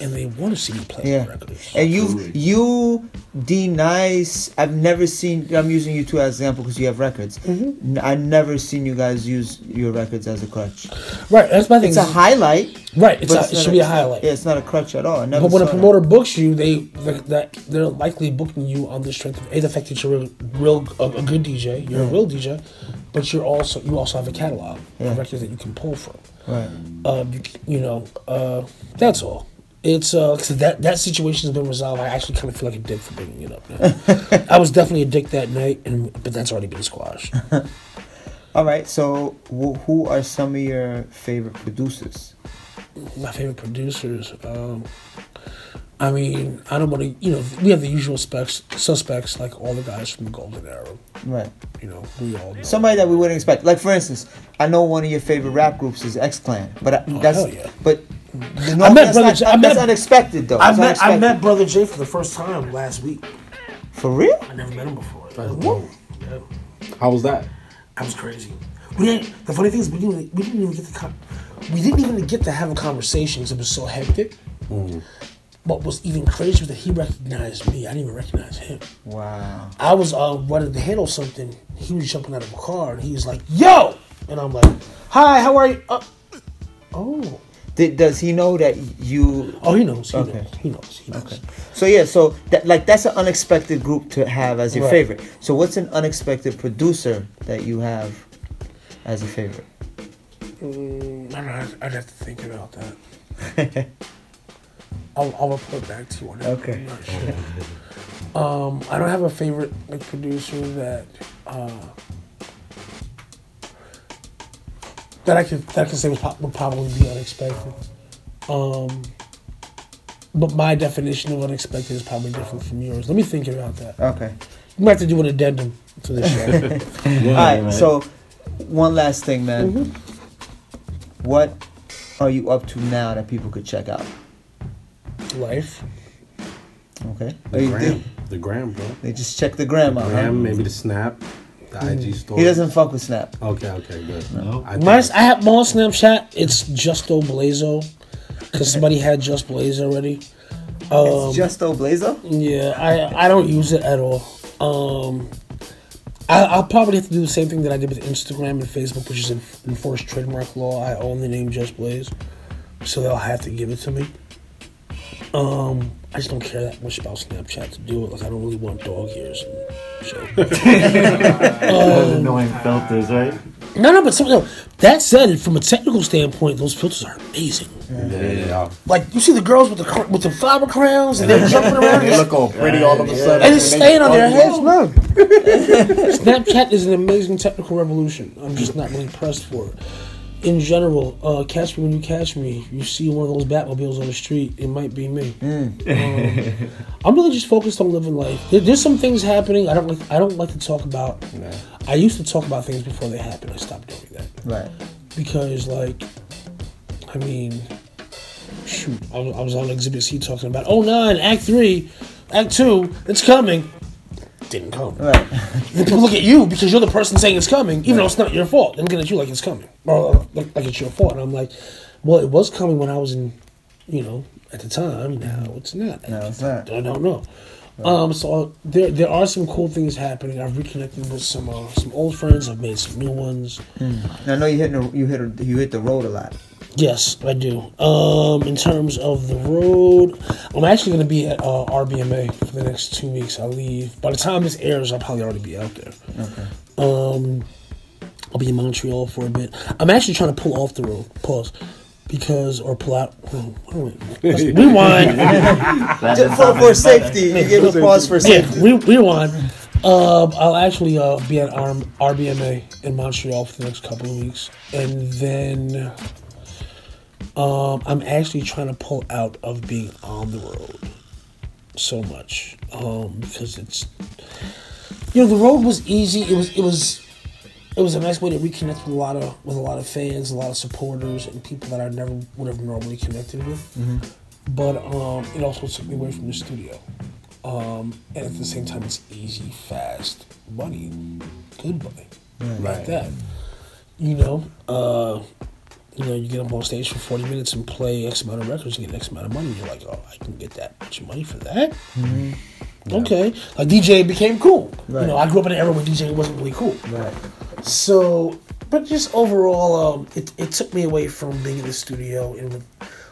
and they want to see you play Yeah. records. And you, you, D-Nice. I've never seen. I'm using you two as an example because you have records. Mm-hmm. N- I've never seen you guys use your records as a crutch. Right, that's my thing. It's a highlight. right, it's but a, it not should be a highlight. Yeah, it's not a crutch at all. But when a saw that. promoter books you, they th- that they're likely booking you on the strength of a the fact that you're a real a, a good DJ, you're a real DJ, but you're also you also have a catalog Yeah. of records that you can pull from. Right. Um, you, you know, uh, that's all. It's uh, 'cause that that situation has been resolved. I actually kind of feel like a dick for bringing it up. Now. I was definitely a dick that night, and but that's already been squashed. All right. So, wh- who are some of your favorite producers? My favorite producers. Um, I mean, I don't want to. You know, we have the usual specs, suspects like all the guys from the Golden Era. Right. You know, we all know. Somebody that we wouldn't expect. Like for instance, I know one of your favorite rap groups is X Clan, but I, that's Oh, hell yeah. but the no, I met that's, Brother not, J- I that's met- unexpected though. I It's met I met Brother J for the first time last week. for real. I never met him before. That's dope. Yeah, How was that? that was crazy. We didn't. The funny thing is, we didn't. We didn't even get to. Con- we didn't even get to have a conversation because it was so hectic. What was even crazier was that he recognized me. I didn't even recognize him. Wow. I was uh, wanting to handle something. He was jumping out of a car and he was like, "Yo!" And I'm like, "Hi, how are you?" Uh, oh, Did, does he know that you? oh, he knows. He Okay. knows. He knows. He knows. Okay. So yeah, so that like that's an unexpected group to have as your Right. favorite. So what's an unexpected producer that you have as a favorite? Mm, I don't know. I'd have to think about that. I'll, I'll report back to you on that. Okay. I'm not sure. um, I don't have a favorite like producer that uh, that I could that I can say was would probably be unexpected. Um, but my definition of unexpected is probably different from yours. Let me think about that. Okay. You might have to do an addendum to this show. All right. So one last thing, man. Mm-hmm. What are you up to now that people could check out? Life. Okay. The gram, the gram, bro. they just check the gram out. huh? Gram, maybe the snap, the IG story. He doesn't fuck with Snap. Okay, okay, good. No. I My, I have my Snapchat. It's Justo Blazo because somebody had Just Blaze already. Um, it's Justo Blazo. yeah, I I don't use it at all. Um, I, I'll probably have to do the same thing that I did with Instagram and Facebook, which is en- enforced trademark law. I own the name Just Blaze, so they'll have to give it to me. Um, I just don't care that much about Snapchat to do it. Like I don't really want dog ears and shit. Those um, annoying filters, right? no, no, but some, no. That said, from a technical standpoint, those filters are amazing. yeah, yeah, yeah. Like you see the girls with the cr- with the flower crowns and they're jumping around They look all pretty all of a sudden. and it's staying on their heads. Look, Snapchat is an amazing technical revolution. I'm just not really pressed for it. In general, uh, catch me when you catch me. You see one of those Batmobiles on the street, it might be me. Um, I'm really just focused on living life. There, there's some things happening. I don't like. I don't like to talk about. Nah. I used to talk about things before they happen. I stopped doing that Right. because, like, I mean, shoot, I I was on Exhibit C talking about, oh nine, Act three, Act two, it's coming. Didn't come. Right. Then people look at you because you're the person saying it's coming, even though it's not your fault. They're looking at you like it's coming, or uh, like, like it's your fault. And I'm like, well, it was coming when I was in, you know, at the time. Now it's not. No, it's not. I don't know. Um, so there, there are some cool things happening. I've reconnected with some, uh, some old friends. I've made some new ones. I know you hit the, you hit you hit the road a lot. Yes, I do. Um, in terms of the road, I'm actually going to be at uh, RBMA for the next two weeks. I leave. By the time this airs, I'll probably already be out there. Okay. Um, I'll be in Montreal for a bit. I'm actually trying to pull off the road. Pause. Because, or pull out. oh, wait, let's rewind. That Just is for, for safety, you give a pause for yeah, safety. re- rewind. Um, I'll actually uh, be at RBMA in Montreal for the next couple of weeks, and then um, I'm actually trying to pull out of being on the road so much um, because it's you know the road was easy. It was it was it was a nice way to reconnect with a lot of with a lot of fans, a lot of supporters, and people that I never would have normally connected with. But um, it also took me away from the studio. Um, and at the same time, it's easy, fast, money, good money, like Right. that. You know, uh, you know, you get up on stage for forty minutes and play X amount of records, you get X amount of money. You're like, oh, I can get that much money for that. Okay, like DJ became cool. Right. You know, I grew up in an era where DJ wasn't really cool. Right. So, but just overall, um, it, it took me away from being in the studio. And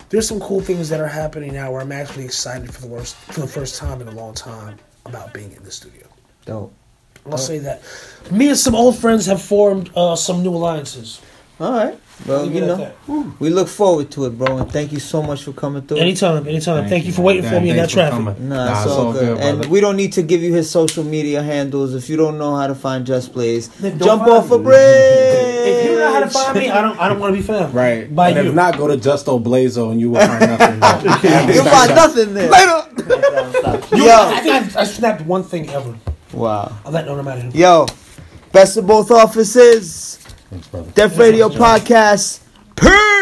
there's some cool things that are happening now where I'm actually excited for the worst, for the first time in a long time about being in the studio. Dope. I'll say that. Me and some old friends have formed uh, some new alliances. All right. Well, you know, that. we look forward to it, bro. And thank you so much for coming through. Anytime, anytime. Thank, you for waiting for me in that traffic. coming. Nah, it's all good. and we don't need to give you his social media handles if you don't know how to find Just Blaze. Jump find off a bridge. If you don't know how to find me, I don't. I don't want to be found. Right. By and you. if not, go to Justo Blazo and you will find nothing. You'll find nothing there. Later. You- Yo. I think I, I snapped one thing ever. Wow. I'll let no matter. who. Yo, best of both offices. Thanks, brother. Def Radio Podcast. Peace.